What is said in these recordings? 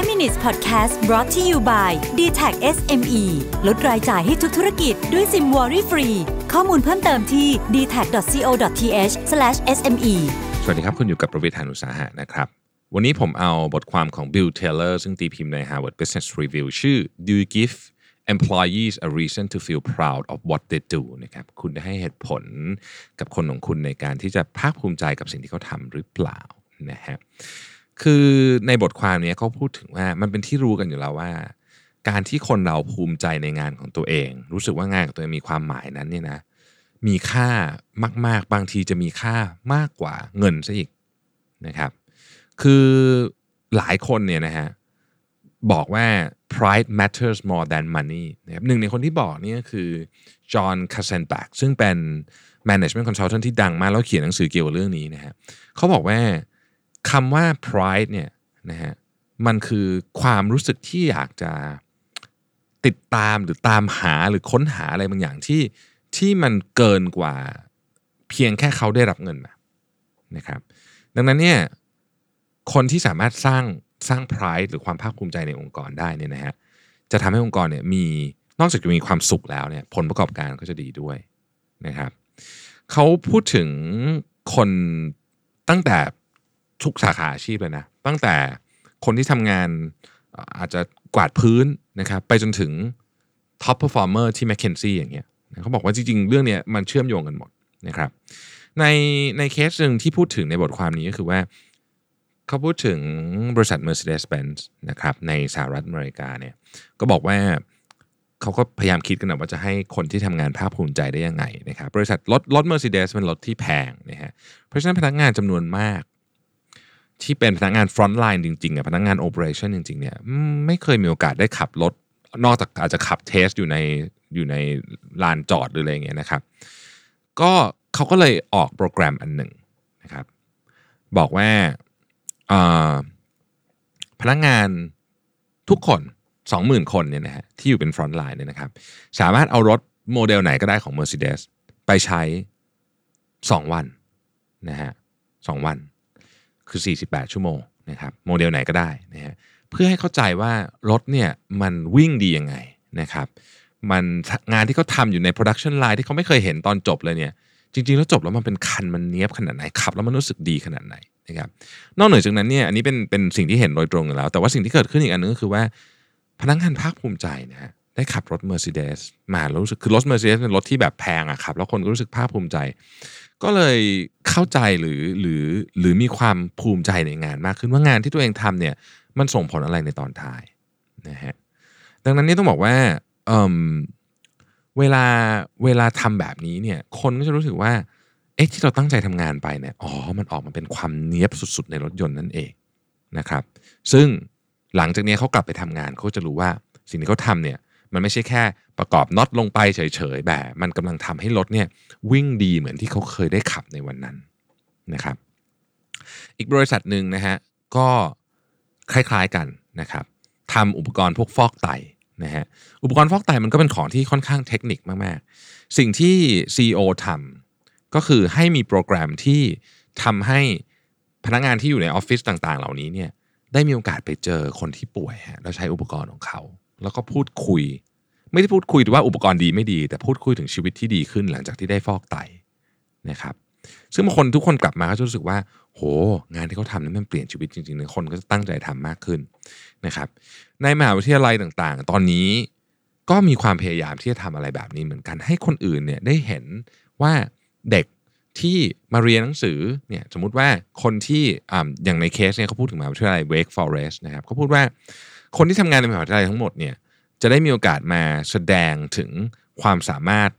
5 minutes podcast brought to you by d t a c SME ลดรายจ่ายให้ทุกธุรกิจด้วยซิมวอรี่ฟรี ข้อมูลเพิ่มเติมที่ d t a c c o t h s m e สวัสดีครับ คุณอยู่กับประวิทยานุสาหะนะครับ วันนี้ผมเอาบทความของ Bill Taylor ซึ่งตีพิมพ์ใน Harvard Business Review ชื่อ Do you give employees a reason to feel proud of what they do นะครับ คุณได้ให้เหตุผลกับคนของคุณในการที่จะภาคภูมิใจกับสิ่งที่เขาทำหรือเปล่านะฮะ คือในบทความนี้เขาพูดถึงว่ามันเป็นที่รู้กันอยู่แล้วว่า การที่คนเราภูมิใจในงานของตัวเอง รู้สึกว่างานของตัวเองมีความหมายนั้นเนี่ยนะ มีค่ามาก ๆ บางทีจะมีค่ามากกว่าเงินซะอีกนะครับ คือหลายคนเนี่ยนะฮะบอกว่า pride matters more than money นะครับหนึ่งในคนที่บอกนี่ก็คือจอห์นคาเซนแบกซึ่งเป็น management consultant ที่ดังมากแล้วเขียนหนังสือเกี่ยวกับเรื่องนี้นะฮะเขาบอกว่า คำว่า pride เนี่ยนะฮะมันคือความรู้สึกที่อยากจะติดตามหรือตามหาหรือค้นหาอะไรบางอย่างที่ที่มันเกินกว่าเพียงแค่เขาได้รับเงินมานะครับ ดังนั้นเนี่ยคนที่สามารถสร้างสร้าง pride หรือความภาคภูมิใจในองค์กรได้เนี่ยนะฮะจะทำให้องค์กรเนี่ยมีนอกจากจะมีความสุขแล้วเนี่ยผลประกอบการก็จะดีด้วยนะครับเขาพูดถึงคนตั้งแต่ ทุกสาขาอาชีพเลยนะ ตั้งแต่คนที่ทำงานอาจจะกวาดพื้นนะครับไปจนถึง top performer ที่ McKinsey อย่างเงี้ยเขาบอกว่าจริงๆ เรื่องเนี้ยมันเชื่อมโยงกันหมดนะครับในในเคสหนึ่งที่พูดถึงในบทความนี้ก็คือว่า เขาพูดถึงบริษัท Mercedes-Benz นะครับในสหรัฐอเมริกาเนี่ยก็บอกว่าเขาก็พยายามคิดกันนะว่าจะให้คนที่ทำงานภาคภูมิใจได้ยังไงนะครับบริษัทรถรถ Mercedes เป็นรถที่แพงนะฮะเพราะฉะนั้นพนักงานจำนวนมาก ที่เป็นพนักงาน front line จริงๆอะพนักงาน operation จริงๆเนี่ยไม่เคยมีโอกาสได้ขับรถ นอกจากอาจจะขับเทสอยู่ในอยู่ในลานจอดหรืออะไรเงี้ยนะครับ ก็เขาก็เลยออกโปรแกรมอันหนึ่งนะครับ บอกว่าพนักงานทุกคน 20,000 คนเนี่ยนะฮะที่อยู่เป็น front line เนี่ยนะครับ สามารถเอารถโมเดลไหนก็ได้ของ Mercedes ไปใช้ 2 วันนะฮะสองวัน คือ 48 ชั่วโมงนะครับโมเดลไหนก็ได้นะฮะเพื่อให้เข้าใจว่ารถเนี่ยมันวิ่งดียังไงนะครับมันงานที่เขาทำอยู่ใน production line ที่เขาไม่เคยเห็นตอนจบเลยเนี่ยจริงๆ แล้วจบแล้วมันเป็นคันมันเนี้ยบขนาดไหนขับแล้วมันรู้สึกดีขนาดไหนนะครับนอกเหนือจากนั้นเนี่ยอันนี้เป็นเป็นสิ่งที่เห็นโดยตรงอยู่แล้ว แต่ว่าสิ่งที่เกิดขึ้นอีกอันนึงก็คือว่า พนักงานภาคภูมิใจนะฮะ ได้ขับรถ Mercedes มาแล้วรู้สึกคือรถ Mercedes เป็นรถที่แบบแพงอะครับ แล้วคนก็รู้สึกภาคภูมิใจ ก็เลยเข้าใจหรือหรือหรือมีความภูมิใจในงานมากขึ้นว่างานที่ตัวเองทำเนี่ยมันส่งผลอะไรในตอนท้ายนะฮะดังนั้นนี่ต้องบอกว่าเเวลาเวลาทำแบบนี้เนี่ยคนก็จะรู้สึกว่าเอ๊ะที่เราตั้งใจทำงานไปเนี่ยอ๋อมันออกมาเป็นความเนี้ยบสุดๆในรถยนต์นั่นเองนะครับ ซึ่งหลังจากนี้เขากลับไปทำงานเขาจะรู้ว่าสิ่งที่เขาทำเนี่ย มันไม่ใช่แค่ประกอบน็อตลงไปเฉยๆแบบมันกำลังทำให้รถเนี่ยวิ่งดีเหมือนที่เขาเคยได้ขับในวันนั้นนะครับ อีกบริษัทหนึ่งนะฮะก็คล้ายๆกันนะครับทำอุปกรณ์พวกฟอกไตนะฮะอุปกรณ์ฟอกไตมันก็เป็นของที่ค่อนข้างเทคนิคมากๆ สิ่งที่ CEO ทำก็คือให้มีโปรแกรมที่ทำให้พนักงานที่อยู่ในออฟฟิศต่างๆ เหล่านี้เนี่ยได้มีโอกาสไปเจอคนที่ป่วยฮะแล้วใช้อุปกรณ์ของเขา แล้วก็พูดคุย ไม่ได้พูดคุยว่าอุปกรณ์ดีไม่ดี แต่พูดคุยถึงชีวิตที่ดีขึ้นหลังจากที่ได้ฟอกไตนะครับซึ่งบางคนทุกคนกลับมาก็จะรู้สึกว่า โห งานที่เขาทำนั้นมันเปลี่ยนชีวิตจริงๆเลยคนก็จะตั้งใจทำมากขึ้นนะครับ ในมหาวิทยาลัยต่างๆ ตอนนี้ก็มีความพยายามที่จะทำอะไรแบบนี้เหมือนกันให้คนอื่นเนี่ยได้เห็นว่าเด็กที่มาเรียนหนังสือเนี่ยสมมุติว่าคนที่อ่าอย่างในเคสเนี่ยเขาพูดถึงมหาวิทยาลัย Wake Forest นะครับเขาพูดว่า คนที่ทำงานในมหาวิทยาลัยทั้งหมดเนี่ยจะได้มีโอกาสมาแสดงถึงความสามารถ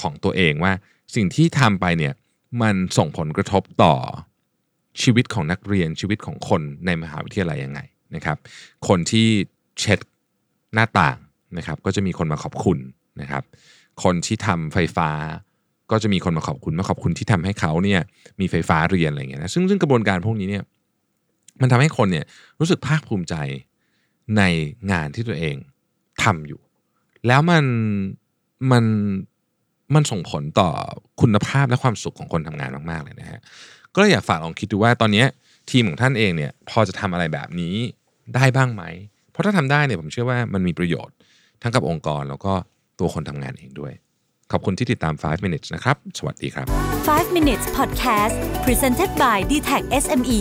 ของตัวเองว่า สิ่งที่ทำไปเนี่ยมันส่งผลกระทบต่อชีวิตของนักเรียนชีวิตของคนในมหาวิทยาลัยยังไงนะครับ คนที่เช็ดหน้าต่างนะครับ ก็จะมีคนมาขอบคุณนะครับ คนที่ทำไฟฟ้าก็จะมีคนมาขอบคุณมาขอบคุณที่ทำให้เขาเนี่ยมีไฟฟ้าเรียนอะไรอย่างเงี้ยนะซึ่งซึ่งกระบวนการพวกนี้เนี่ยมันทำให้คนเนี่ยรู้สึกภาคภูมิใจ ในงานที่ตัวเองทำอยู่ แล้วมันมันมันส่งผลต่อคุณภาพและความสุขของคนทำงานมากๆเลยนะฮะก็เลยอยากฝากลองคิดดูว่าตอนนี้ทีมของท่านเองเนี่ยพอจะทำอะไรแบบนี้ได้บ้างไหม เพราะถ้าทำได้เนี่ยผมเชื่อว่ามันมีประโยชน์ทั้งกับองค์กรแล้วก็ตัวคนทำงานเองด้วย ขอบคุณที่ติดตาม 5 minutes นะครับ สวัสดีครับ 5 minutes podcast presented by d t e c h SME